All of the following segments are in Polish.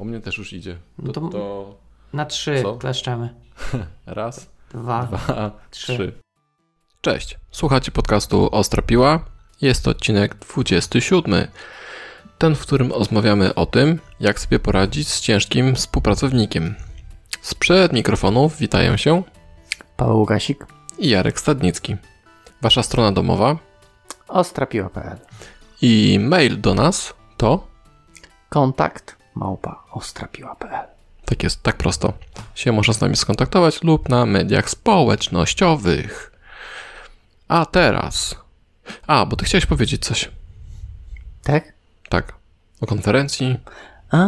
U mnie też już idzie. To, No to- to Na trzy Co? kleszczemy. raz, Dwa. dwa, trzy. trzy. Cześć, słuchacie podcastu Ostra Piła. Jest to odcinek 27. Ten, w którym rozmawiamy o tym, jak sobie poradzić z ciężkim współpracownikiem. Sprzed mikrofonów witają się Paweł Łukasik. i Jarek Stadnicki. Wasza strona domowa Ostrapiła.pl i mail do nas to Kontakt małpa ostrapiła.pl Tak jest, tak prosto. Się można z nami skontaktować lub na mediach społecznościowych. A teraz. A, bo ty chciałeś powiedzieć coś. Tak? Tak. O konferencji. A,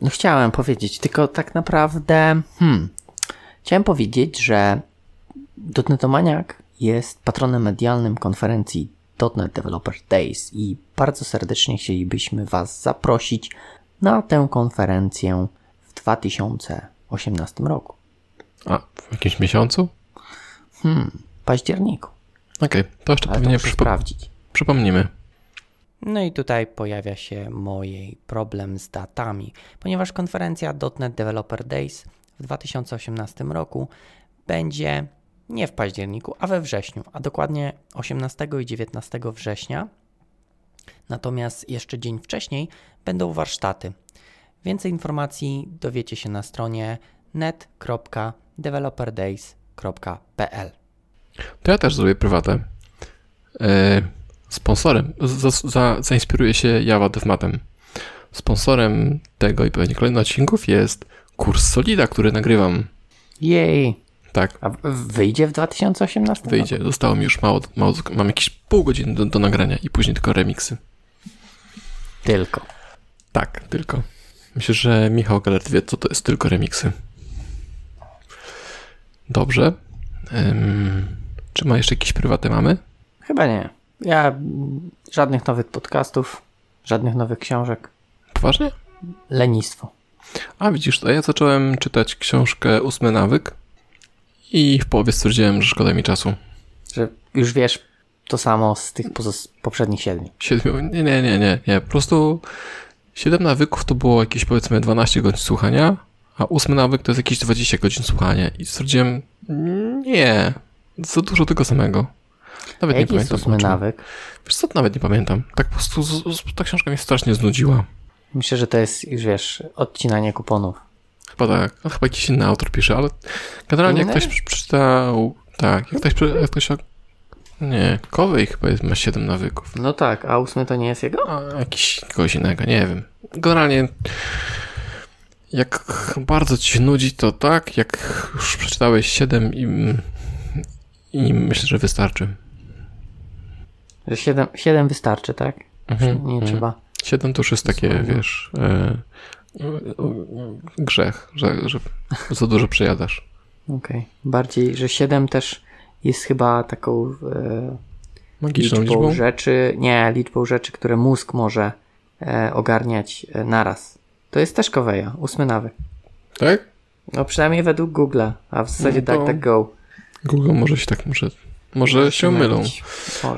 no chciałem powiedzieć, tylko tak naprawdę, hmm, chciałem powiedzieć, że Dotnetomaniak jest patronem medialnym konferencji .NET Developer Days i bardzo serdecznie chcielibyśmy Was zaprosić na tę konferencję w 2018 roku, A, w jakimś miesiącu? hmm, październiku, Okej, to jeszcze ale to pewnie przypo- sprawdzić. przypomnimy. No i tutaj pojawia się mój problem z datami, ponieważ konferencja .NET Developer Days w 2018 roku będzie nie w październiku, a we wrześniu, a dokładnie 18 i 19 września. Natomiast jeszcze dzień wcześniej będą warsztaty. Więcej informacji dowiecie się na stronie net.developerdays.pl. To ja też zrobię prywatę. E, sponsorem, za, za, zainspiruję się Java DevMatem. Sponsorem tego i pewnie kolejnych odcinków jest kurs Solida, który nagrywam. Jej, Tak, a wyjdzie w 2018 wyjdzie. Zostało mi już mało, mało mam jakieś pół godziny do, do nagrania i później tylko remiksy. Tylko. Tak, tylko. Myślę, że Michał Galert wie, co to jest tylko remiksy. Dobrze. Ym, czy ma jeszcze jakieś prywaty mamy? Chyba nie. Ja żadnych nowych podcastów, żadnych nowych książek. Poważnie? Lenistwo. A widzisz, to ja zacząłem czytać książkę Ósmy Nawyk i w połowie stwierdziłem, że szkoda mi czasu. Że już wiesz to samo z tych poprzednich siedmiu. Siedmiu, nie, nie, nie, nie, nie. Po prostu siedem nawyków to było jakieś powiedzmy 12 godzin słuchania, a ósmy nawyk to jest jakieś 20 godzin słuchania i stwierdziłem, nie, za dużo tego samego. Nawet nie Jaki jest pamiętam. ósmy o czym. nawyk? Wiesz co, nawet nie pamiętam. Tak po prostu z, z, ta książka mnie strasznie znudziła. Myślę, że to jest już wiesz, odcinanie kuponów. Chyba tak, no, chyba jakiś inny autor pisze, ale generalnie jak Nie? ktoś przeczytał, tak, jak ktoś, jak ktoś, nie, Kowej chyba jest, ma 7 nawyków. No tak, a ósmy to nie jest jego? A jakiś kogoś innego, nie wiem. Generalnie jak bardzo ci nudzi, to tak, jak już przeczytałeś 7 i, i myślę, że wystarczy. Że siedem, siedem wystarczy, tak? Mhm, Nie mhm. trzeba. 7 to już jest takie, Słabo. wiesz, e, grzech, że, że za dużo przejadasz. Okej. Bardziej, że siedem też jest chyba taką e, Magiczną liczbą, liczbą? rzeczy, nie, liczbą rzeczy, które mózg może e, ogarniać e, naraz. To jest też koweja, ósmy nawyk. Tak? No przynajmniej według Google'a, a w zasadzie No tak, tak go. Google może się tak, może, może się mylą.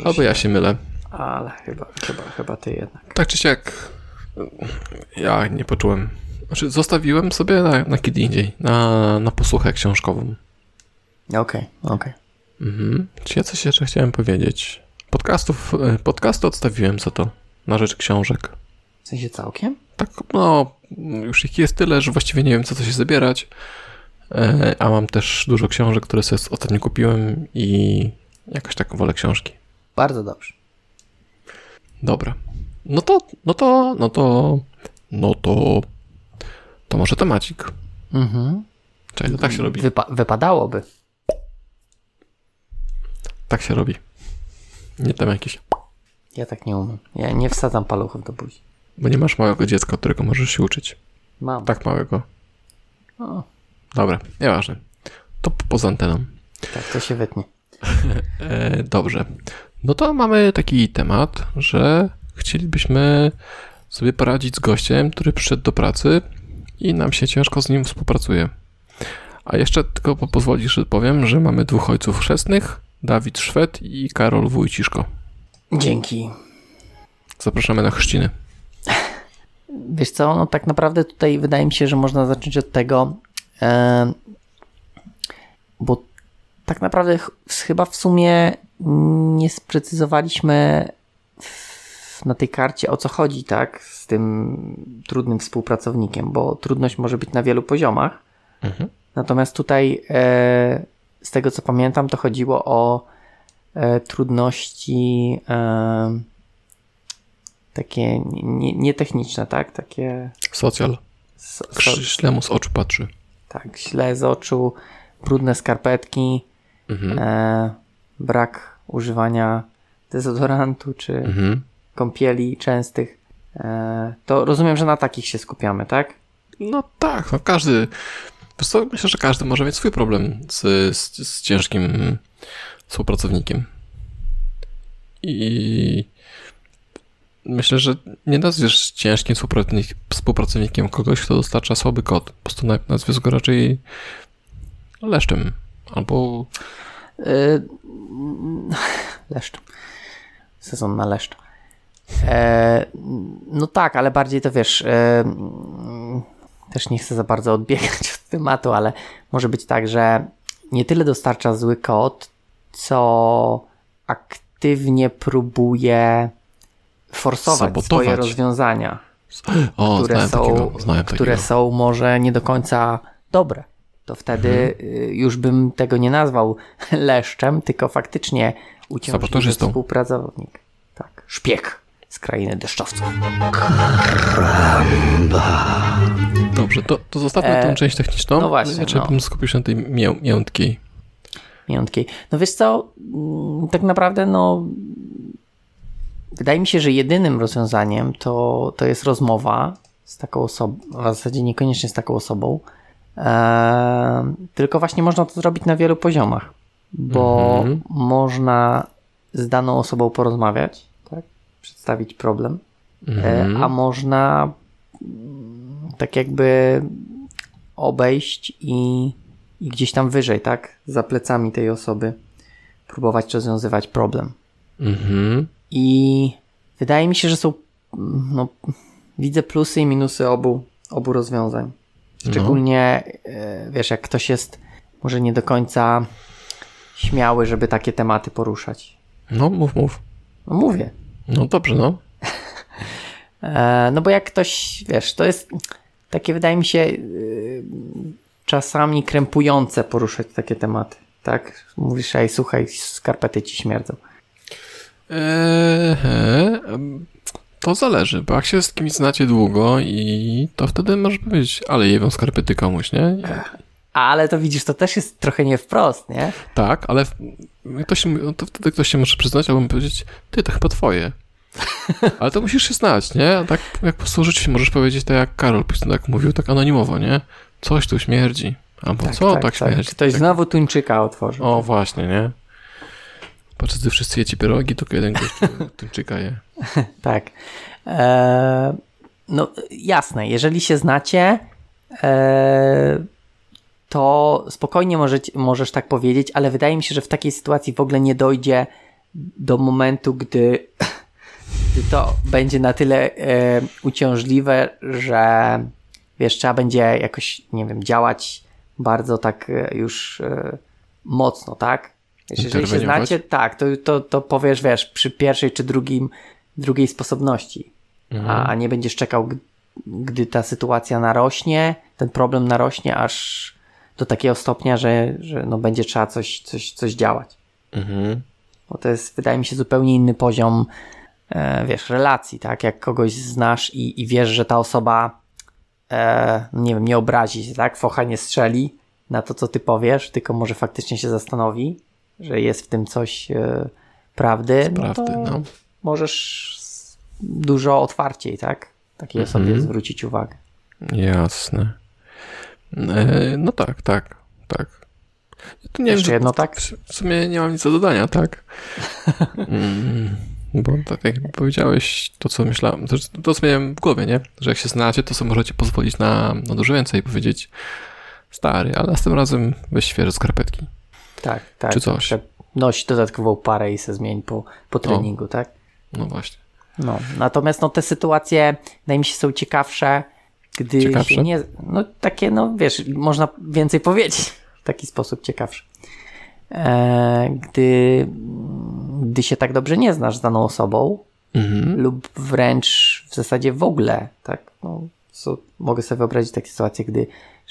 Albo ja się mylę. Ale chyba, chyba, chyba ty jednak. Tak czy siak, ja nie poczułem. Znaczy, zostawiłem sobie na, na kiedy indziej, na, na posłuchę książkową. Okej, okej. Mhm. Czy ja coś jeszcze chciałem powiedzieć? Podcastów, e, podcasty odstawiłem za to, na rzecz książek. W sensie całkiem? Tak, no, już ich jest tyle, że właściwie nie wiem, co to się zabierać. E, A mam też dużo książek, które sobie ostatnio kupiłem i jakoś tak wolę książki. Bardzo dobrze. Dobra. No to, no to, no to, no to, to może temacik. Mhm. Czekaj, to tak się robi. Wypa- wypadałoby. Tak się robi. Nie tam jakieś, Ja tak nie umiem. Ja nie wsadzam paluchów do buzi. bo nie masz małego dziecka, którego możesz się uczyć. Mam. Tak małego. O, Dobra, nieważne. To po- poza anteną. tak, to się wytnie. E, dobrze. No to mamy taki temat, że chcielibyśmy sobie poradzić z gościem, który przyszedł do pracy i nam się ciężko z nim współpracuje. A jeszcze tylko po- pozwolisz, że powiem, że mamy dwóch ojców chrzestnych, Dawid Szwed i Karol Wójciszko. Dzięki. Zapraszamy na chrzciny. wiesz co, no tak naprawdę tutaj wydaje mi się, że można zacząć od tego, e, bo tak naprawdę ch- chyba w sumie nie sprecyzowaliśmy w, na tej karcie o co chodzi, tak, z tym trudnym współpracownikiem, bo trudność może być na wielu poziomach. Mhm. Natomiast tutaj, e, z tego co pamiętam, to chodziło o e, trudności e, takie nie- nietechniczne, tak? Takie Socjal. so, so, Źle mu z oczu patrzy. tak, źle z oczu, brudne skarpetki, Mhm. e, brak używania dezodorantu czy Mhm. kąpieli częstych. E, to rozumiem, że na takich się skupiamy, tak? No tak, no każdy. Wiesz myślę, że każdy może mieć swój problem z, z, z ciężkim współpracownikiem. I myślę, że nie nazwiesz ciężkim współpracownik, współpracownikiem kogoś, kto dostarcza słaby kod. Po prostu na- nazwiesz go raczej leszczem. Albo E, leszcz. Sezon na leszcz. E, no tak, ale bardziej to wiesz. E, też nie chcę za bardzo odbiegać od tematu, ale może być tak, że nie tyle dostarcza zły kod, co aktywnie próbuje forsować Sabotować. swoje rozwiązania, o, które, znałem są, takiego, które są może nie do końca dobre. To wtedy Mhm. y, już bym tego nie nazwał leszczem, tylko faktycznie uciążliwy współpracownik. Tak, szpieg z krainy deszczowców. Dobrze, to, to zostawmy E, tę część techniczną. no właśnie, trzeba no. bym skupił się na tej mię, miętkiej. Miętkiej. No wiesz co, mm, tak naprawdę no wydaje mi się, że jedynym rozwiązaniem to, to jest rozmowa z taką osobą, w zasadzie niekoniecznie z taką osobą, Eee, tylko właśnie można to zrobić na wielu poziomach, bo Mhm. można z daną osobą porozmawiać, tak? przedstawić problem, e, Mhm. a można tak jakby obejść i, i gdzieś tam wyżej, tak? Za plecami tej osoby próbować rozwiązywać problem. Mhm. I wydaje mi się, że są, no, widzę plusy i minusy obu, obu rozwiązań. Szczególnie, e, wiesz, jak ktoś jest może nie do końca śmiały, żeby takie tematy poruszać. No, mów, mów. No mówię. No dobrze, no. E, no bo jak ktoś, wiesz, to jest takie, wydaje mi się, y, czasami krępujące poruszać takie tematy. Tak? Mówisz, ej, słuchaj, skarpety ci śmierdzą. Eee, to zależy, bo jak się z kimś znacie długo i to wtedy możesz powiedzieć, ale jebią skarpety komuś, nie? Ale to widzisz, to też jest trochę nie wprost, nie? Tak, ale ktoś, to wtedy ktoś się może przyznać albo powiedzieć, ty, to chyba twoje. Ale to musisz się znać, nie? Tak jak po prostu rzeczywiście możesz powiedzieć tak jak Karol tak mówił, tak anonimowo, nie? Coś tu śmierdzi. Albo co tak, śmierdzi. Ktoś tak, znowu tuńczyka otworzył. O, właśnie, nie? Patrz, gdy wszyscy jecie pierogi, tylko jeden gość tu- tuńczyka je. Tak. E, no jasne, jeżeli się znacie, e, to spokojnie możecie, możesz tak powiedzieć, ale wydaje mi się, że w takiej sytuacji w ogóle nie dojdzie do momentu, gdy to będzie na tyle e, uciążliwe, że wiesz, trzeba będzie jakoś, nie wiem, działać bardzo tak e, już e, mocno, tak? Wiesz, jeżeli się znacie, tak, to, to, to powiesz, wiesz, przy pierwszej czy drugim, drugiej sposobności, a, a nie będziesz czekał, gdy ta sytuacja narośnie, ten problem narośnie aż do takiego stopnia, że, że no będzie trzeba coś, coś, coś działać. Mhm. Bo to jest, wydaje mi się, zupełnie inny poziom, wiesz, relacji, tak? Jak kogoś znasz i, i wiesz, że ta osoba, e, nie wiem, nie obrazi się, tak? Focha nie strzeli na to, co ty powiesz, tylko może faktycznie się zastanowi, że jest w tym coś e, prawdy. Prawdy, no to no. możesz s- dużo otwarciej, tak? Takiej Mhm. osobie zwrócić uwagę. Jasne. E, no tak, tak, tak. Ja tu nie Jeszcze wiem, jedno tak? W w sumie nie mam nic do dodania, tak? Mm, bo tak jak powiedziałeś, to co myślałem, to, to co miałem w głowie, nie? Że jak się znacie, to sobie możecie pozwolić na, na dużo więcej i powiedzieć stary, ale z tym razem weź świeże skarpetki. Tak, tak. Czy coś. Noś dodatkową parę i se zmień po, po treningu, tak? No właśnie. No, natomiast no, te sytuacje, wydaje mi się, są ciekawsze, gdy Ciekawsze? się nie... No takie, no wiesz, można więcej powiedzieć w taki sposób ciekawszy. E, gdy, gdy się tak dobrze nie znasz z daną osobą, Mhm. lub wręcz w zasadzie w ogóle, tak, no, so, mogę sobie wyobrazić takie sytuacje, gdy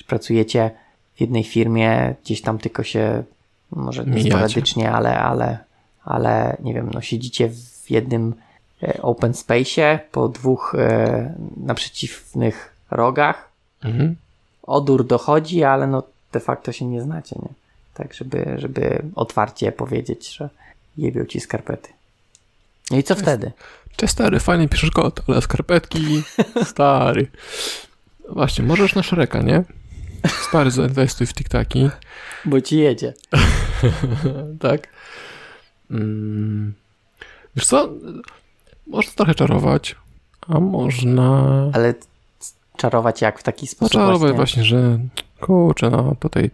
pracujecie w jednej firmie, gdzieś tam tylko się, może nie Mijacie. sporadycznie, ale, ale, ale nie wiem, no siedzicie w jednym e, open space'ie po dwóch e, naprzeciwnych rogach, Mhm. odór dochodzi, ale no de facto się nie znacie, nie? Tak, żeby, żeby otwarcie powiedzieć, że jebią ci skarpety. No i co wtedy? Cześć stary, fajnie piszesz kod, ale skarpetki, stary. Właśnie, możesz na szereka, nie? Stary, zainwestuj w tiktaki. Bo ci jedzie. tak. Mm. Wiesz co? Można trochę czarować, a można... Ale czarować jak w taki No sposób czarować właśnie? właśnie, że kurczę, no tutaj...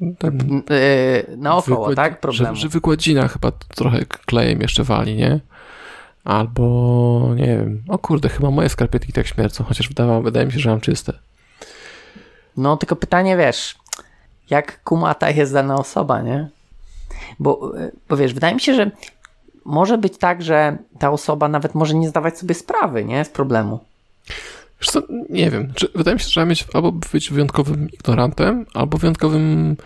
N- Yy, naokoło, wykład- tak? Problemu. Że, że wykładzina chyba trochę klejem jeszcze wali, nie? Albo, nie wiem, o kurde, chyba moje skarpetki tak śmiercą, chociaż wydawa, wydaje mi się, że mam czyste. No tylko pytanie, wiesz, jak kumata jest dana osoba, nie? Bo, yy, bo wiesz, wydaje mi się, że może być tak, że ta osoba nawet może nie zdawać sobie sprawy, nie? Z problemu. Co, nie wiem, czy, wydaje mi się, że trzeba mieć albo być wyjątkowym ignorantem, albo wyjątkowym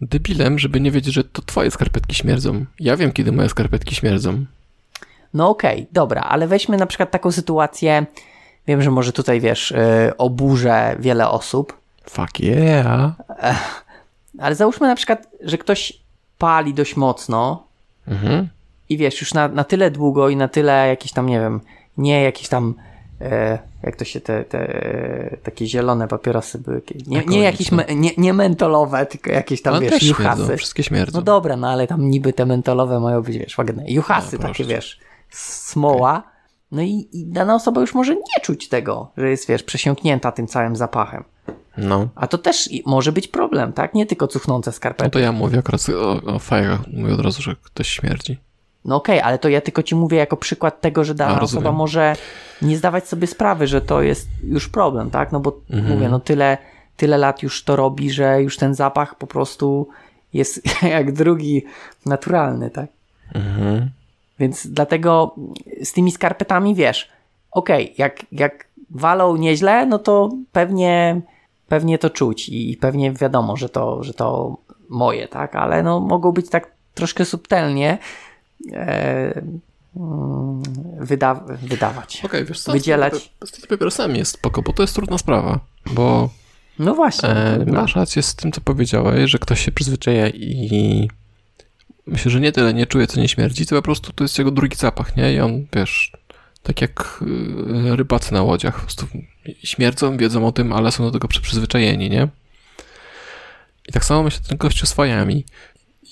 debilem, żeby nie wiedzieć, że to twoje skarpetki śmierdzą. Ja wiem, kiedy moje skarpetki śmierdzą. No okej, dobra, ale weźmy na przykład taką sytuację, wiem, że może tutaj, wiesz, yy, oburzę wiele osób, Fuck yeah. ale załóżmy na przykład, że ktoś pali dość mocno Mhm. i wiesz, już na, na tyle długo i na tyle jakieś tam, nie wiem, nie jakieś tam, e, jak to się te, te e, takie zielone papierosy były, nie, nie jakieś, me, nie, nie mentolowe, tylko jakieś tam, Ale wiesz, też śmierdzą, juchasy. wszystkie śmierdzą. No dobra, no ale tam niby te mentolowe mają być, wiesz, łagodne. Juchasy No, takie, wiesz, smoła. No i, i dana osoba już może nie czuć tego, że jest, wiesz, przesiąknięta tym całym zapachem. No. A to też może być problem, tak? Nie tylko cuchnące No skarpety. to ja mówię akurat o, o fajach, mówię od razu, że ktoś śmierdzi. No okej, ale to ja tylko ci mówię jako przykład tego, że dana A, osoba może nie zdawać sobie sprawy, że to jest już problem, tak? No bo Mhm. mówię, no tyle, tyle lat już to robi, że już ten zapach po prostu jest jak drugi naturalny, tak? Mhm. Więc dlatego z tymi skarpetami wiesz, okej, jak, jak walą nieźle, no to pewnie, pewnie to czuć i, i pewnie wiadomo, że to, że to moje, tak? Ale no mogą być tak troszkę subtelnie wyda, wydawać. Okej, wiesz co? Wydzielać. Z tymi- papierosami jest spoko, bo to jest trudna sprawa, bo No właśnie. e, masz rację z tym, co powiedziałeś, że ktoś się przyzwyczaja i myślę, że nie tyle nie czuje, co nie śmierdzi, to po prostu to jest jego drugi zapach, nie? I on, wiesz, tak jak y, rybacy na łodziach, po prostu śmierdzą, wiedzą o tym, ale są do tego przy- przyzwyczajeni, nie? I tak samo myślę ten gościu z fajami.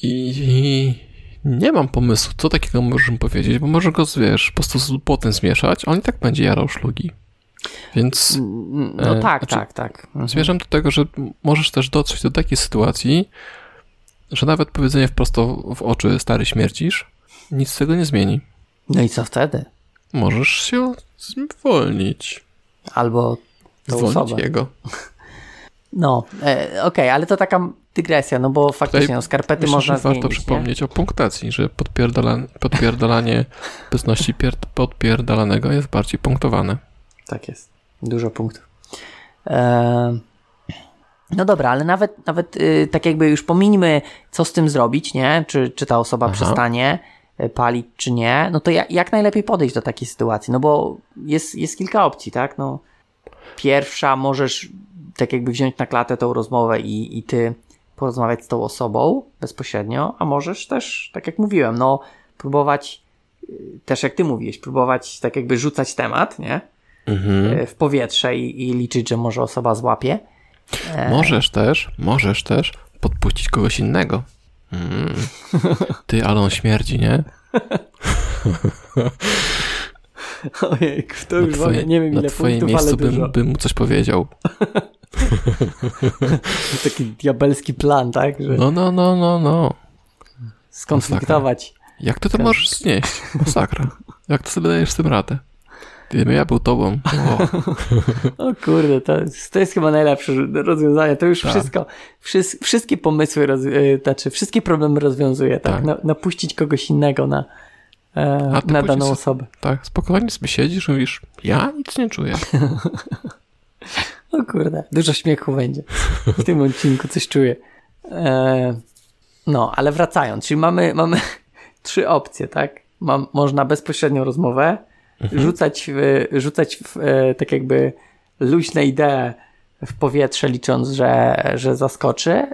I, I nie mam pomysłu, co takiego możesz powiedzieć, bo może go, wiesz, po prostu z potem zmieszać, a on i tak będzie jarał szlugi. Więc No e, tak, znaczy- tak, tak. Mhm. zmierzam do tego, że możesz też dotrzeć do takiej sytuacji, że nawet powiedzenie wprost w oczy stary śmiercisz, nic z tego nie zmieni. No i co wtedy? Możesz się zwolnić. Albo tą Zwolnić osobę. jego. No, e, okej, ale to taka dygresja, no bo faktycznie no, skarpety Myślę, można że warto zmienić, nie? przypomnieć o punktacji, że podpierdala, podpierdalanie obecności pier, podpierdalanego jest bardziej punktowane. Tak jest. Dużo punktów. Eee, no dobra, ale nawet, nawet y, tak jakby już pomińmy, co z tym zrobić, nie? Czy, czy ta osoba Aha. przestanie y, palić, czy nie? No to jak, jak najlepiej podejść do takiej sytuacji? No bo jest, jest kilka opcji, tak? No, pierwsza, możesz tak jakby wziąć na klatę tą rozmowę i, i ty porozmawiać z tą osobą bezpośrednio, a możesz też, tak jak mówiłem, no próbować, y, też jak ty mówiłeś, próbować tak jakby rzucać temat, nie? Mhm. e, w powietrze i, i liczyć, że może osoba złapie. E, Możesz też, możesz też podpuścić kogoś innego. Mm. Ty, ale on śmierdzi, nie? Ojej, to Na twoje, na twoim miejscu bym, bym mu coś powiedział. Taki diabelski plan, tak? Że No, no, no, no, no. skonfliktować. Jak ty to możesz znieść? Masakra. Jak to sobie dajesz z tym radę? Gdybym ja był tobą. O, O kurde, to jest, to jest chyba najlepsze rozwiązanie. To już Tak. wszystko, wszys, wszystkie pomysły, roz, e, znaczy wszystkie problemy rozwiązuje, tak? Tak. Na, napuścić kogoś innego na, e, A ty na daną osobę. tak, spokojnie sobie siedzisz i mówisz, ja nic nie czuję. O kurde, dużo śmiechu będzie. W tym odcinku coś czuję. E, no, ale wracając, czyli mamy, mamy trzy opcje, tak? Mam, można bezpośrednią rozmowę, rzucać, w, rzucać w, e, tak jakby luźne idee w powietrze, licząc, że, że zaskoczy.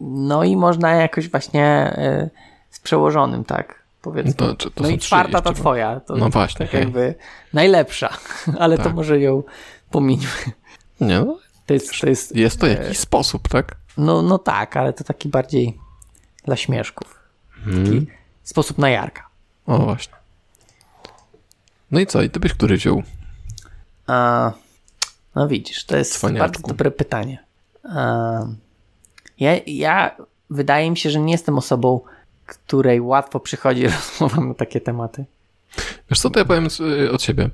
No i można jakoś właśnie e, z przełożonym, tak? Powiedzmy. No to- to no i czwarta ta bo- twoja. To No właśnie, Tak jakby najlepsza, ale to Tak. może ją pomińmy. Nie, no, To jest, to jest jest to jakiś sposób, tak? no, no tak, ale to taki bardziej dla śmieszków. Hmm. Sposób na Jarka. O, właśnie. No i co? I ty byś który wziął? A, no widzisz, to jest Cwaniaczku. bardzo dobre pytanie. A, ja, ja wydaje mi się, że nie jestem osobą, której łatwo przychodzi rozmowa na takie tematy. Wiesz co, to ja powiem z- od siebie.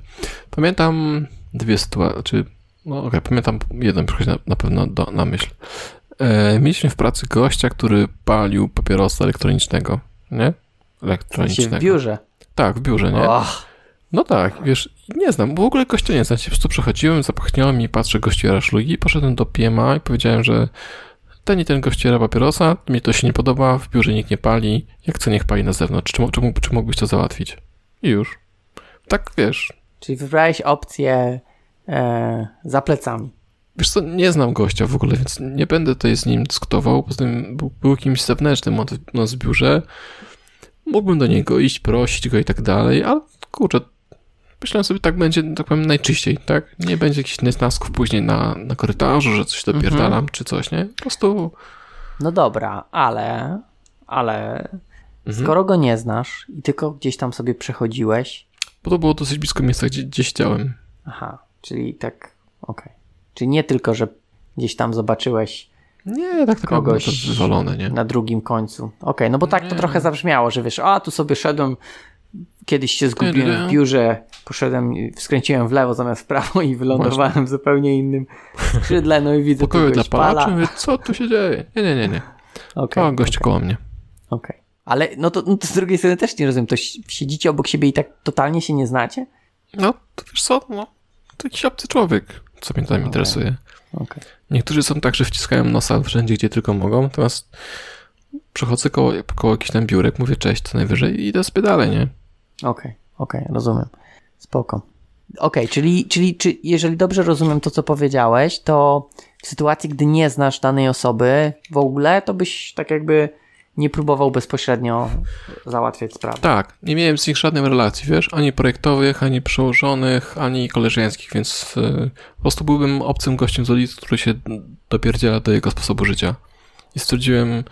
Pamiętam dwie sytuacje, czy no okej, pamiętam jeden przychodzi na, na pewno do, na myśl. E, mieliśmy w pracy gościa, który palił papierosa elektronicznego, nie? Elektronicznego. w biurze. Tak, w biurze, nie? Och, No tak, wiesz, nie znam, w ogóle gościa nie znam. się Po prostu przechodziłem, zapachnąłem i patrzę, gościera szlugi, poszedłem do PMA i powiedziałem, że ten i ten gościera papierosa, mi to się nie podoba, w biurze nikt nie pali, jak chce niech pali na zewnątrz, czy, czy, czy mógłbyś to załatwić? I już. Tak, wiesz, czyli wybrałeś opcję e, za plecami. wiesz co, nie znam gościa w ogóle, więc nie będę tutaj z nim dyskutował, poza tym był, był kimś zewnętrznym od nas w biurze, mógłbym do niego iść, prosić go i tak dalej, ale kurczę, myślałem sobie, tak będzie, tak powiem, najczyściej, tak? Nie będzie jakichś niesnasków później na, na korytarzu, że coś dopierdalam, czy coś, nie? Po prostu... No dobra, ale, ale Mhm. skoro go nie znasz i tylko gdzieś tam sobie przechodziłeś, Bo to było dosyć blisko miejsca, gdzie, gdzie siedziałem. aha, czyli tak, okej. Czyli nie tylko, że gdzieś tam zobaczyłeś Nie, tak Kogoś to wywalone, nie? na drugim końcu. Okej, no bo tak to Nie. trochę zabrzmiało, że wiesz, a tu sobie szedłem, kiedyś się zgubiłem w biurze, poszedłem, i skręciłem w lewo zamiast w prawo i wylądowałem w zupełnie innym skrzydle, no i widzę pokoju dla palaczy, mówię, co tu się dzieje? Nie, nie, nie, nie. Okej, To gość okej, koło mnie. okej. Ale no to, no to z drugiej strony też nie rozumiem, to si- siedzicie obok siebie i tak totalnie się nie znacie? No, to wiesz co, no, to jakiś obcy człowiek, co mnie tam Okej. interesuje. Okej. Niektórzy są tak, że wciskają nosa wszędzie, gdzie tylko mogą, natomiast przechodzę koło, koło jakiś tam biurek, mówię cześć co najwyżej i idę sobie dalej, nie? Okej, okej, rozumiem. Spoko. Okej, czyli, czyli czy, jeżeli dobrze rozumiem to, co powiedziałeś, to w sytuacji, gdy nie znasz danej osoby w ogóle, to byś tak jakby nie próbował bezpośrednio załatwiać sprawy. Tak, nie miałem z nich żadnej relacji, wiesz, ani projektowych, ani przełożonych, ani koleżeńskich, więc y, po prostu byłbym obcym gościem z ulicy, który się dopierdziela do jego sposobu życia. I stwierdziłem,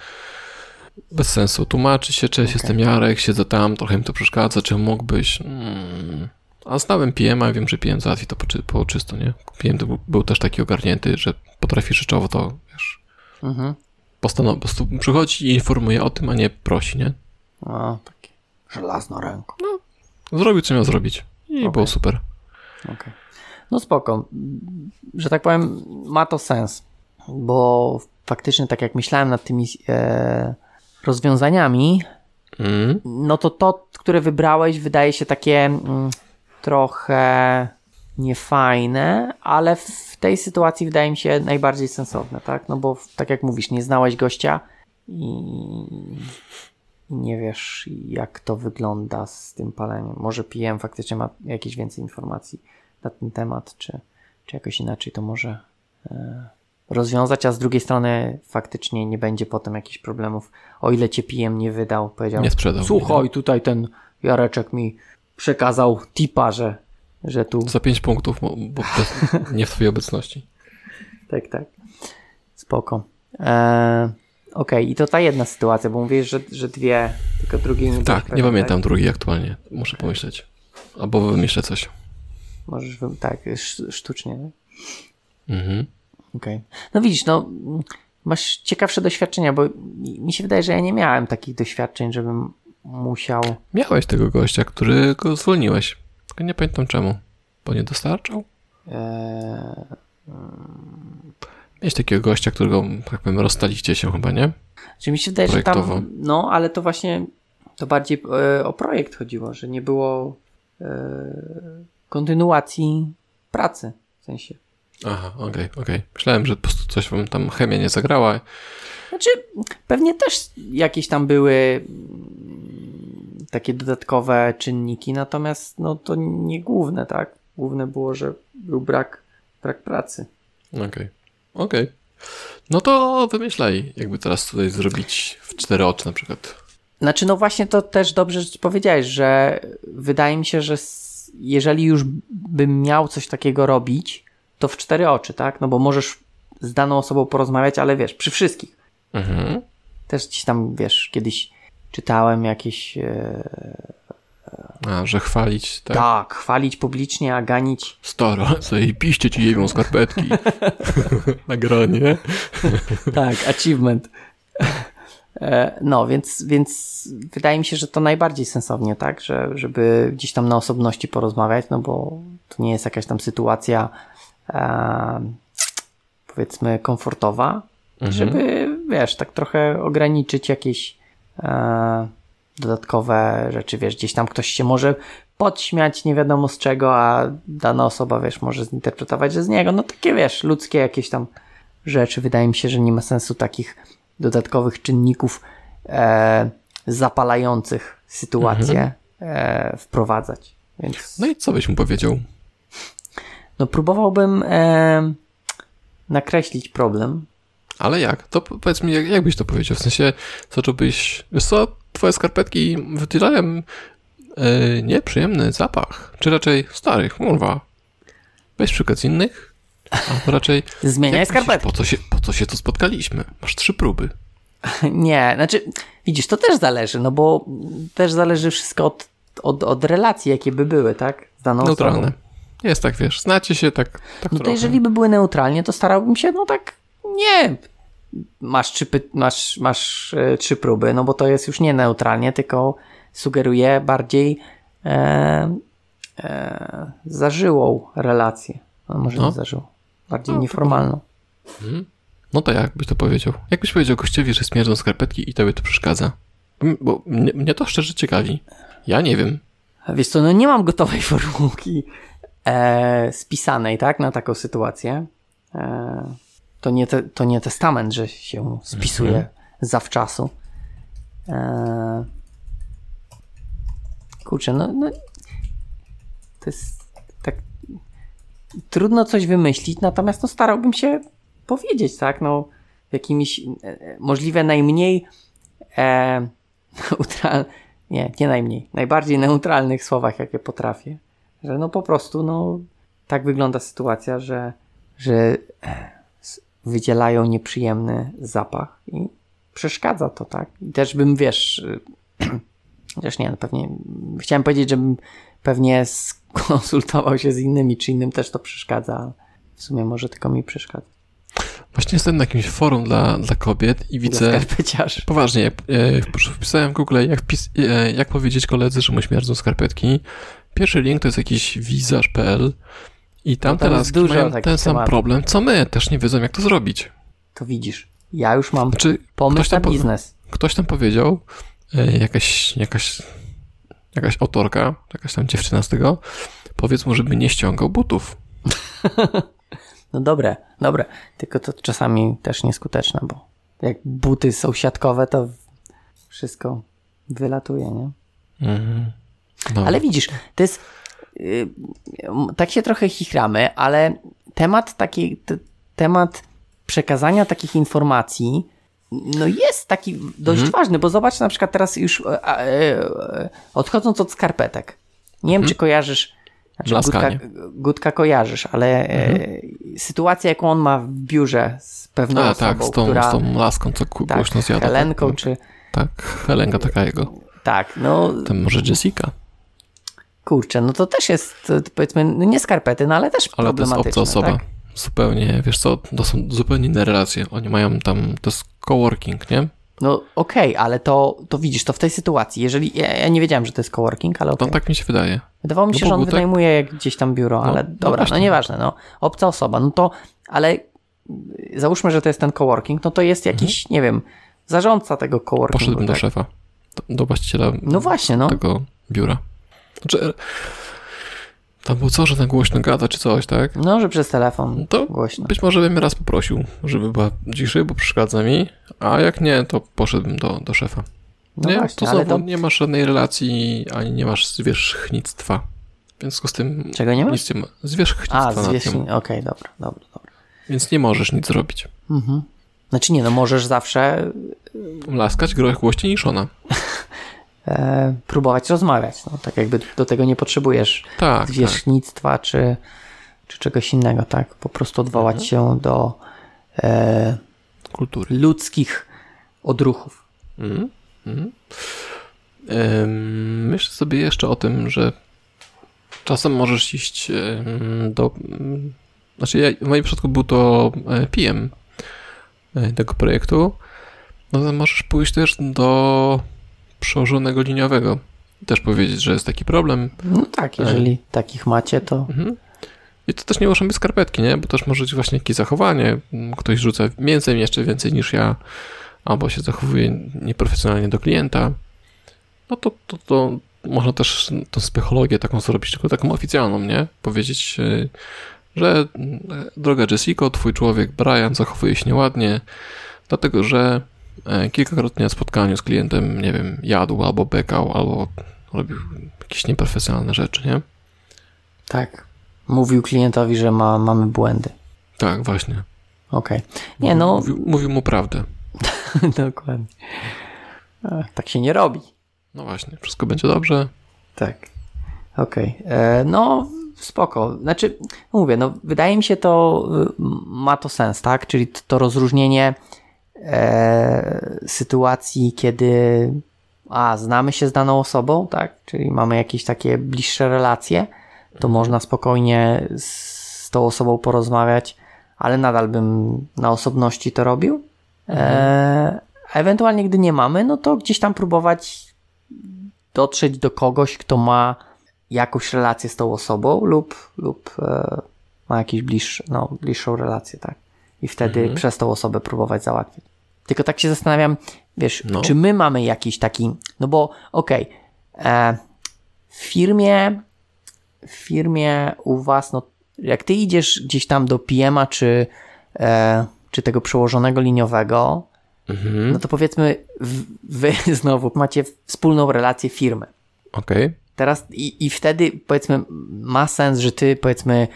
bez sensu, tłumaczy się, cześć, jestem Jarek, siedzę tam, trochę mi to przeszkadza, czy mógłbyś... Mm. A znałem PM-a, wiem, że PM załatwi to po, po czysto, nie? PM to był, był też taki ogarnięty, że potrafi rzeczowo to, wiesz, Mhm. Postanow- po przychodzi i informuje o tym, a nie prosi, nie? O, takie żelazno ręką. Zrobił, co miał zrobić. I Okej. było super. Okej. No spoko. Że tak powiem, ma to sens, bo faktycznie tak jak myślałem nad tymi e, rozwiązaniami, Mm. no to to, które wybrałeś, wydaje się takie mm, trochę niefajne, ale w tej sytuacji wydaje mi się najbardziej sensowne, tak? No bo tak jak mówisz, nie znałeś gościa i nie wiesz, jak to wygląda z tym paleniem. Może PM faktycznie ma jakieś więcej informacji na ten temat, czy, czy jakoś inaczej to może e, rozwiązać, a z drugiej strony faktycznie nie będzie potem jakichś problemów, o ile cię PM nie wydał, powiedział, Nie sprzedał. słuchaj, tutaj ten Jareczek mi przekazał tipa, że, że tu, Za 5 punktów, bo bo nie w twojej obecności. tak, tak, spoko. E, Okej, i to ta jedna sytuacja, bo mówisz, że, że dwie, tylko drugiej nie Tak, nie pamiętam drugiej aktualnie. Muszę pomyśleć. Albo wymyślę coś. Możesz, wy- tak, sz- sztucznie, nie? Mhm. Okej. No widzisz, no masz ciekawsze doświadczenia, bo mi mi się wydaje, że ja nie miałem takich doświadczeń, żebym musiał. Miałeś tego gościa, który go zwolniłeś. Tylko nie pamiętam czemu. Bo nie dostarczał? E, Miałeś takiego gościa, którego, tak powiem, rozstaliście się chyba, nie? Czy mi się wydaje, że tam. No, ale to właśnie to bardziej e, o projekt chodziło, że nie było e, kontynuacji pracy. W sensie. Aha, okej, okej. Myślałem, że po prostu coś wam tam chemia nie zagrała. Znaczy, pewnie też jakieś tam były takie dodatkowe czynniki, natomiast no to nie główne, tak? Główne było, że był brak, brak pracy. Okej, okej. No to wymyślaj, jakby teraz tutaj zrobić w cztery oczy na przykład. Znaczy, no właśnie to też dobrze że powiedziałeś, że wydaje mi się, że jeżeli już bym miał coś takiego robić, to w cztery oczy, tak? No bo możesz z daną osobą porozmawiać, ale wiesz, przy wszystkich. Mhm. Też gdzieś tam, wiesz, kiedyś czytałem jakieś. E, A, że chwalić, tak? tak, chwalić publicznie, a ganić. Staro, sobie piście ci jebią skarpetki. Nagranie. Tak, achievement. E, No, więc, więc wydaje mi się, że to najbardziej sensownie, tak, że, żeby gdzieś tam na osobności porozmawiać, no bo to nie jest jakaś tam sytuacja e, powiedzmy komfortowa, żeby, wiesz, tak trochę ograniczyć jakieś dodatkowe rzeczy, wiesz, gdzieś tam ktoś się może podśmiać nie wiadomo z czego, a dana osoba, wiesz, może zinterpretować, że z niego, no takie, wiesz, ludzkie jakieś tam rzeczy. Wydaje mi się, że nie ma sensu takich dodatkowych czynników e, zapalających sytuację e, wprowadzać. Więc No i co byś mu powiedział? no, próbowałbym e, nakreślić problem. Ale jak? To po- powiedz mi, jak, jak byś to powiedział? W sensie, zacząłbyś... Wiesz co, twoje skarpetki wydzielają e, nieprzyjemny zapach. Czy raczej starych, kurwa. Weź przykład z innych. Albo raczej... Zmieniaj skarpetki. Po co, się, po co się tu spotkaliśmy? Masz trzy próby. Nie, znaczy, widzisz, to też zależy, no bo też zależy wszystko od, od, od relacji, jakie by były, tak? Z daną Neutralne. osobą. Jest tak, wiesz, znacie się tak, tak No to trochę. jeżeli by były neutralnie, to starałbym się, no tak, nie. Masz trzy, masz, masz e, trzy próby, no bo to jest już nie neutralnie, tylko sugeruje bardziej e, e, zażyłą relację. No, może No. nie zażyłą, bardziej No, nieformalną. No to jak byś to powiedział? Jak byś powiedział gościowi, że śmierdzą skarpetki i tobie to przeszkadza? Bo mnie, mnie to szczerze ciekawi. Ja nie wiem. Wiesz co, no nie mam gotowej formułki e, spisanej, tak, na taką sytuację. E, to, nie te, to nie testament, że się spisuje Mhm. zawczasu. E, kurczę, no, no to jest tak trudno coś wymyślić, natomiast no starałbym się powiedzieć, tak, no jakimiś e, możliwe najmniej e, neutral, nie, nie najmniej, najbardziej neutralnych słowach, jakie potrafię, że no po prostu, no tak wygląda sytuacja, że, że e, wydzielają nieprzyjemny zapach i przeszkadza to, tak? I też bym, wiesz, y, chociaż nie, no pewnie, chciałem powiedzieć, żebym pewnie skonsultował się z innymi, czy innym też to przeszkadza, ale w sumie może tylko mi przeszkadza. Właśnie jestem na jakimś forum dla, dla kobiet i widzę... Poważnie, jak, e, wpisałem w Google, jak, wpis, e, jak powiedzieć koledzy, że mu śmierdzą skarpetki. Pierwszy link to jest jakiś wizarz.pl i tam No teraz dużo mają ten sam tematów. problem, co my. Też nie wiedzą, jak to zrobić. To widzisz, ja już mam Znaczy, ktoś pomysł na tam po- biznes. ktoś tam powiedział, e, jakaś, jakaś, jakaś autorka, jakaś tam dziewczyna z tego, powiedz mu, żeby nie ściągał butów. No dobre, dobre. Tylko to czasami też nieskuteczne, bo jak buty są siatkowe, to wszystko wylatuje, nie? Mhm. No. Ale widzisz, to jest. Y, tak się trochę chichramy, ale temat taki. Temat przekazania takich informacji. No jest taki dość Mhm. ważny, bo zobacz na przykład teraz już e, e, e, odchodząc od skarpetek. Nie wiem, czy kojarzysz. Znaczy, Gutka, Mhm. Gutka kojarzysz, ale e, sytuacja, jaką on ma w biurze z pewną A, osobą, tak, z tą, która. z tą laską, co tak, głośno zjada. Helenką, tak, czy. Tak, Helenka taka jego. Tak, no Ten może Jessica, kurczę, no to też jest e, powiedzmy, no nie skarpety, no ale też ale to jest problematyczne. obca osoba. Tak? Zupełnie, wiesz co, to są zupełnie inne relacje. Oni mają tam, to jest coworking, nie? No okej, ale to, to widzisz, to w tej sytuacji, jeżeli, ja, ja nie wiedziałem, że to jest coworking, ale To okej. tak mi się wydaje. Wydawało mi No się, że on tak? wynajmuje jak gdzieś tam biuro, ale no dobra, no, właśnie. nieważne, no. Obca osoba, no to, ale załóżmy, że to jest ten coworking, no to jest jakiś, nie wiem, zarządca tego coworkingu. Mhm. Poszedłbym do tak? szefa, do, do właściciela No właśnie, no. tego biura. Znaczy, tam było co, że na głośno gada czy coś, tak? No, że przez telefon To głośno. być może bym raz poprosił, żeby była ciszej, bo przeszkadza mi, a jak nie, to poszedłbym do, do szefa. No nie, właśnie, to znowu to- nie masz żadnej relacji, ani nie masz zwierzchnictwa. W związku z tym Czego nie masz? nie ma. Zwierzchnictwa A, nad zwierzchni, nią, okej, dobra, dobra, dobra. więc nie możesz nic zrobić. Mhm. Znaczy nie, no możesz zawsze Laskać groch głośniej niż ona. e, próbować rozmawiać, no, tak jakby do tego nie potrzebujesz Tak, tak. zwierzchnictwa czy, czy czegoś innego, tak? Po prostu odwołać Mhm. się do e, Kultury. ludzkich odruchów. Mhm. Mhm. Myślę sobie jeszcze o tym, że czasem możesz iść do. Znaczy, ja, w moim przypadku był to e, PM e, tego projektu. No to możesz pójść też do przełożonego liniowego. Też powiedzieć, że jest taki problem. No tak, jeżeli takich macie, to Mhm. I to też nie muszą być skarpetki, nie? Bo też może być właśnie jakieś zachowanie. Ktoś rzuca więcej, jeszcze więcej niż ja, albo się zachowuje nieprofesjonalnie do klienta. No to, to, to można też tą psychologię taką zrobić, tylko taką oficjalną, nie? Powiedzieć, e, że mm, droga Jessico, twój człowiek Brian zachowuje się nieładnie, dlatego że e, kilkakrotnie na spotkaniu z klientem, nie wiem, jadł albo bekał, albo robił jakieś nieprofesjonalne rzeczy, nie? tak. Mówił klientowi, że ma, mamy błędy. Tak, właśnie. Okej. Nie, no, Mówił, mówił mu prawdę. dokładnie. Tak się nie robi. No właśnie, wszystko będzie dobrze. Tak. Okej. E, No, spoko. Znaczy, mówię, no, wydaje mi się to, y, ma to sens, tak? Czyli to rozróżnienie e, sytuacji, kiedy a, znamy się z daną osobą, tak? Czyli mamy jakieś takie bliższe relacje, to można spokojnie z, tą osobą porozmawiać, ale nadal bym na osobności to robił. E, a ewentualnie, gdy nie mamy, no to gdzieś tam próbować dotrzeć do kogoś, kto ma jakąś relację z tą osobą lub, lub e, ma jakąś bliższy, no, bliższą relację, tak. I wtedy Mhm. przez tą osobę próbować załatwić. Tylko tak się zastanawiam, wiesz, No. czy my mamy jakiś taki, no bo okej, e, w firmie, w firmie u was, no jak ty idziesz gdzieś tam do PM-a czy, e, czy tego przełożonego liniowego, Mhm. no to powiedzmy, wy znowu macie wspólną relację firmy. Okej. Teraz i, i wtedy powiedzmy ma sens, że ty powiedzmy,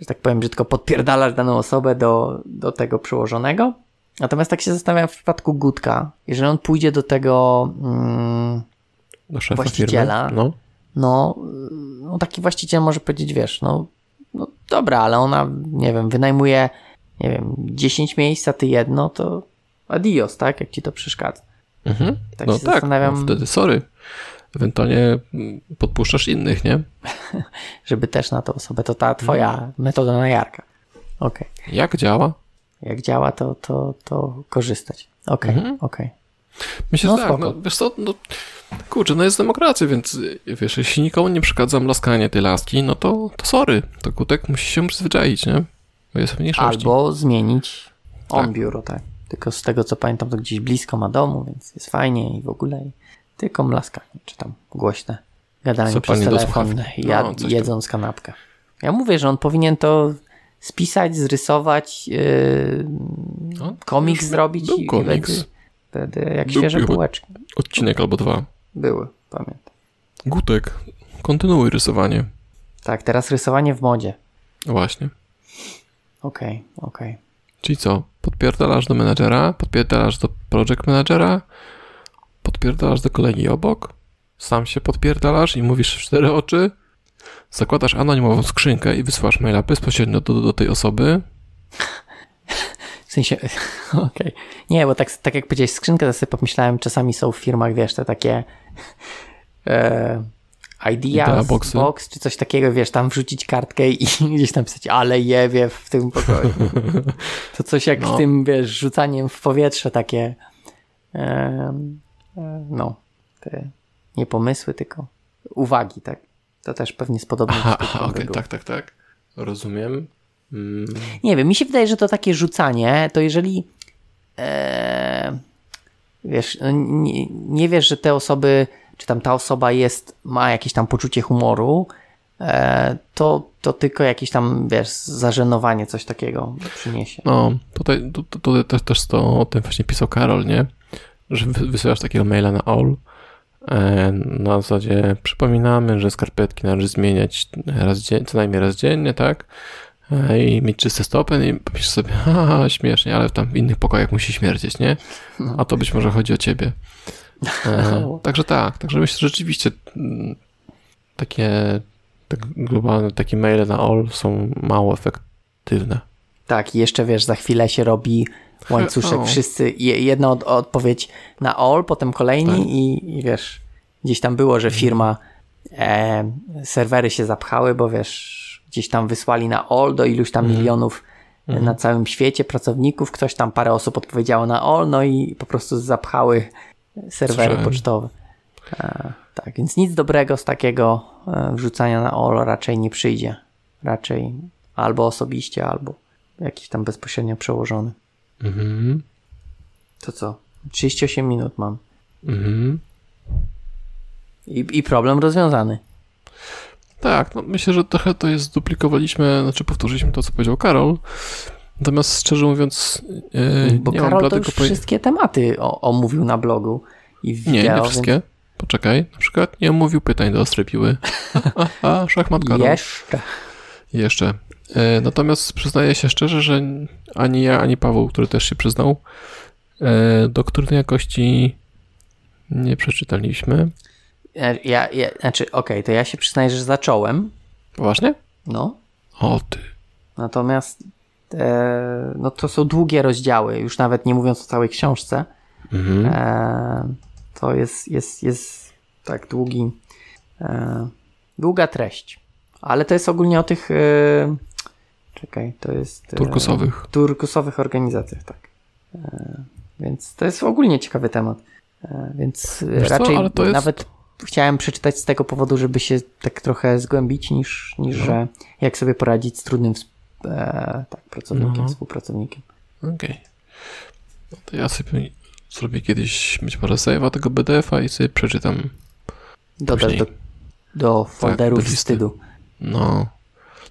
że tak powiem, że tylko podpierdalasz daną osobę do, do tego przełożonego. Natomiast tak się zastanawiam w przypadku Gutka, jeżeli on pójdzie do tego, mm, Do szefa Właściciela. firmy. No. no, no taki właściciel może powiedzieć, wiesz, no, no dobra, ale ona, nie wiem, wynajmuje, nie wiem, 10 miejsc, a ty jedno, to adios, tak, jak ci to przeszkadza. Mhm. Tak no się tak, zastanawiam- no wtedy sorry. Ewentualnie mm, podpuszczasz innych, nie? Żeby też na tą osobę, to ta twoja metoda na jarka. Okej. Jak działa? Jak działa, to, to, to korzystać. Okej, Mhm. okej. Myślę, No że tak, spoko. no, wiesz co, no, kurczę, no jest demokracja, więc wiesz, jeśli nikomu nie przeszkadza laskanie tej laski, no to, to sorry, to kutek musi się przyzwyczaić, nie? Bo jest w mniejszości. Albo zmienić on Tak. biuro, tak. Tylko z tego co pamiętam, to gdzieś blisko ma domu, więc jest fajnie i w ogóle. I tylko mlaskanie, czy tam głośne gadanie Co przez telefon, jad, No, jedząc kanapkę. Ja mówię, że on powinien to spisać, zrysować, yy, No, komiks zrobić był i komiks. wtedy, wtedy jak Był świeże bułeczki. Odcinek albo dwa. Były, pamiętam. Gutek, kontynuuj rysowanie. Tak, teraz rysowanie w modzie. No Właśnie. Okej, okej. Czyli co? Podpierdalasz do menadżera, podpierdalasz do project managera, podpierdalasz do kolegi obok, sam się podpierdalasz i mówisz w cztery oczy, zakładasz anonimową skrzynkę i wysyłasz maila bezpośrednio do, do tej osoby. W sensie, okej. Nie, bo tak, tak jak powiedziałeś, skrzynkę, to sobie pomyślałem, czasami są w firmach, wiesz, te takie e, Idea ideas, boxy. box, czy coś takiego, wiesz, tam wrzucić kartkę i gdzieś tam pisać, ale jewie w tym pokoju. To coś jak No. tym, wiesz, rzucaniem w powietrze takie e, no, te nie pomysły, tylko uwagi, tak? To też pewnie z podobnym Aha, aha było. tak, tak, tak. Rozumiem. Mm, Nie wiem, mi się wydaje, że to takie rzucanie, to jeżeli e, wiesz, nie, nie wiesz, że te osoby, czy tam ta osoba jest, ma jakieś tam poczucie humoru, e, to, to tylko jakieś tam, wiesz, zażenowanie, coś takiego przyniesie. No, tutaj, tu- tu- tutaj też, też to o tym właśnie pisał Karol, nie? Że wy- wysyłasz takiego maila na all. E, Na zasadzie przypominamy, że skarpetki należy zmieniać raz co najmniej raz dziennie, tak? E, I mieć czyste stopy i piszesz sobie, haha, śmiesznie, ale tam w innych pokojach musi śmierdzieć, nie? A to być może chodzi o ciebie. E, także tak, także myślę, że rzeczywiście mm, takie tak globalne, takie maile na all są mało efektywne. Tak, i jeszcze wiesz, za chwilę się robi łańcuszek, O. wszyscy, je- jedna od, odpowiedź na all, potem kolejni Tak. i, i wiesz, gdzieś tam było, że firma, e, serwery się zapchały, bo wiesz, gdzieś tam wysłali na all do iluś tam milionów e, na całym świecie pracowników, ktoś tam parę osób odpowiedziało na all, no i po prostu zapchały serwery Słyszałem. pocztowe. E, tak, więc nic dobrego z takiego e, wrzucania na all raczej nie przyjdzie. Raczej albo osobiście, albo jakiś tam bezpośrednio przełożony. Mhm. To co? 38 minut mam. Mhm. I, i problem rozwiązany. Tak, no myślę, że trochę to jest, duplikowaliśmy, znaczy powtórzyliśmy to, co powiedział Karol. Natomiast szczerze mówiąc, yy, Bo nie mam Karol to bladego już wszystkie tematy o, omówił na blogu i w Nie, nie wszystkie. Poczekaj, na przykład nie omówił pytań do ostrej piły. A, a, a szachmat Więc Karol. jeszcze. Jeszcze. E, Natomiast przyznaję się szczerze, że ani ja, ani Paweł, który też się przyznał, e, doktriny jakości nie przeczytaliśmy. Ja, ja, znaczy, okej, to ja się przyznaję, że zacząłem. Poważnie? No. O ty. Natomiast e, no to są długie rozdziały, już nawet nie mówiąc o całej książce. Mhm. E, to jest, jest, jest tak długi, e, długa treść. Ale to jest ogólnie o tych, e, czekaj, to jest... e, Turkusowych. turkusowych organizacjach, tak. E, więc to jest ogólnie ciekawy temat. E, więc Wiesz co, raczej to jest- nawet chciałem przeczytać z tego powodu, żeby się tak trochę zgłębić, niż, niż No. że jak sobie poradzić z trudnym e, tak, pracownikiem, No. współpracownikiem. Okej. No to ja sobie zrobię kiedyś być może save'a tego BDF-a i sobie przeczytam. Dodasz do, do folderów do listy. wstydu. No,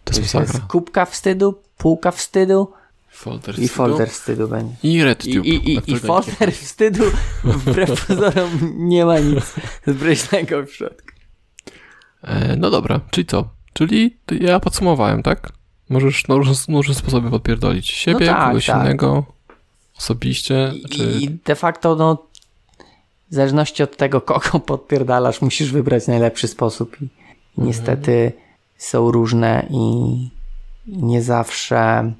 to To jest kubka wstydu, półka wstydu Folder i wstydu. folder wstydu będzie. I I, RedTube. i, i, i którego folder wstydu wbrew pozorom nie ma nic zbreźnego w środku. E, no dobra, czyli co? Czyli ja podsumowałem, tak? Możesz na różne, różne sposoby podpierdolić siebie, tak, kogoś tak. innego, osobiście, I, czy... I de facto, no, w zależności od tego, kogo podpierdalasz, musisz wybrać najlepszy sposób. I, i niestety są różne i, nie zawsze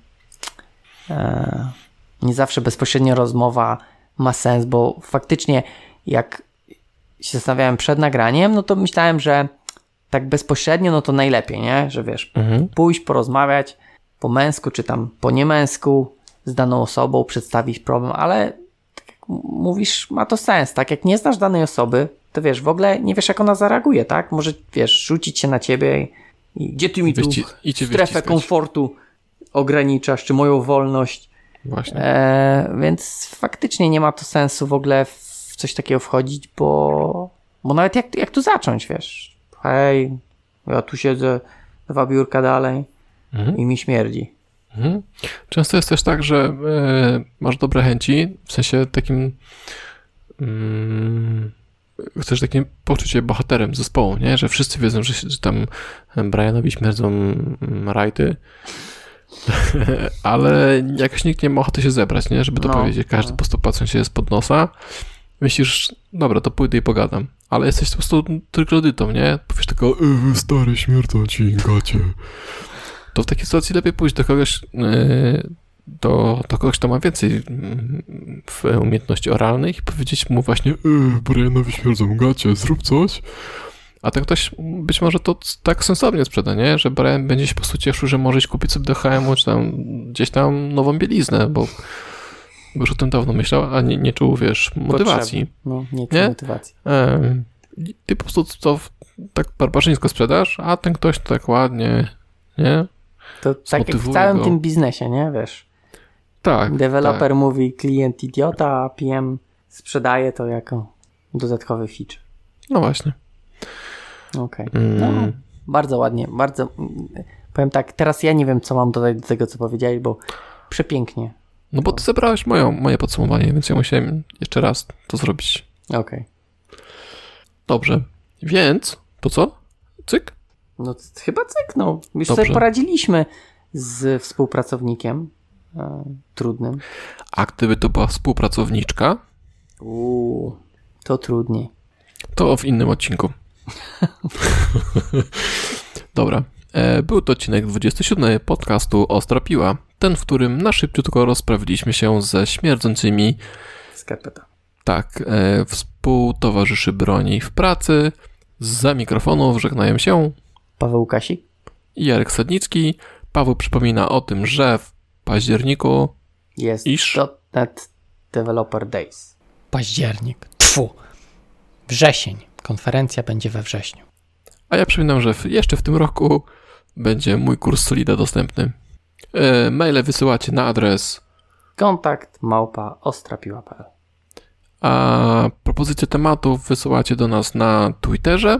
e, nie zawsze bezpośrednio rozmowa ma sens, bo faktycznie jak się zastanawiałem przed nagraniem, no to myślałem, że tak bezpośrednio, no to najlepiej, nie? Że wiesz, Mhm. pójść, porozmawiać po męsku, czy tam po niemęsku z daną osobą, przedstawić problem, ale tak jak mówisz, ma to sens, tak? Jak nie znasz danej osoby, to wiesz, w ogóle nie wiesz, jak ona zareaguje, tak? Może, wiesz, rzucić się na ciebie i gdzie ty mi tu Wyści- strefę wyściskać. komfortu ograniczasz, czy moją wolność. Właśnie. E, więc faktycznie nie ma to sensu w ogóle w coś takiego wchodzić, bo, bo nawet jak, jak tu zacząć, wiesz? Hej, ja tu siedzę dwa biurka dalej Mhm. i mi śmierdzi. Mhm. Często jest też tak, że e, masz dobre chęci, w sensie takim mm, chcesz takim poczucie bohaterem zespołu, nie? Że wszyscy wiedzą, że, że tam Brianowi śmierdzą mm, rajty, ale jakoś nikt nie ma ochoty się zebrać, nie? Żeby to No, powiedzieć. Każdy no. po prostu patrząc się spod nosa. Myślisz, dobra, to pójdę i pogadam. Ale jesteś po prostu troglodytą, nie? Powiesz tylko, e, stary, śmierdzą ci gacie. To w takiej sytuacji lepiej pójść do kogoś, yy, do, do kogoś, kto ma więcej mm, w umiejętności oralnych powiedzieć mu właśnie, e, Brianowi śmierdzą gacie, zrób coś. A ten ktoś być może to tak sensownie sprzeda, nie? Że Brian będzie się po prostu cieszył, że może iść kupić sobie do HM-u, czy tam gdzieś tam nową bieliznę, bo już o tym dawno myślał, a nie, nie czuł, wiesz, motywacji. Potrzeby. No, nie czuł motywacji. Ty po prostu to tak barbarzyńsko sprzedasz, a ten ktoś to tak ładnie, nie? To tak jak w całym go. tym biznesie, nie? Wiesz, Tak. deweloper mówi klient idiota, a PM sprzedaje to jako dodatkowy feature. Tak. No właśnie. Okej. Mm. No, bardzo ładnie, bardzo. mm, Powiem tak, teraz ja nie wiem, co mam dodać do tego, co powiedziałeś, bo przepięknie. No bo ty zebrałeś moją, moje podsumowanie, więc ja musiałem jeszcze raz to zrobić. Okej. Dobrze. Więc, to co? Cyk? No chyba cyk, no. Już Dobrze. sobie poradziliśmy z współpracownikiem trudnym. A gdyby to była współpracowniczka, Uuu, to trudniej. to w innym odcinku. Dobra. E, Był to odcinek 27 podcastu Ostra Piła. Ten, w którym na szybciutko rozprawiliśmy się ze śmierdzącymi, Skarpeta. tak, e, współtowarzyszy broni w pracy. Za mikrofonów żegnają się Paweł Kasik? i Jarek Sadnicki. Paweł przypomina o tym, że w październiku Jest Iż? .NET Developer Days. Październik. Tfu. Wrzesień. Konferencja będzie we wrześniu. A ja przypominam, że w, jeszcze w tym roku będzie mój kurs Solida dostępny. E, maile wysyłacie na adres, Kontakt małpa ostrapiła.pl a propozycje tematów wysyłacie do nas na Twitterze,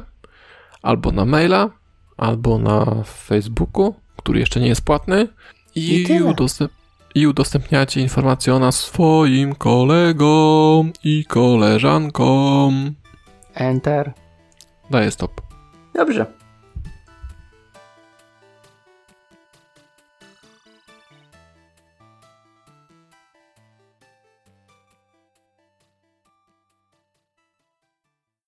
albo na maila, albo na Facebooku, który jeszcze nie jest płatny. I I, udostęp- I udostępniacie informacje o nas swoim kolegom i koleżankom. Enter. Daję stop. Dobrze.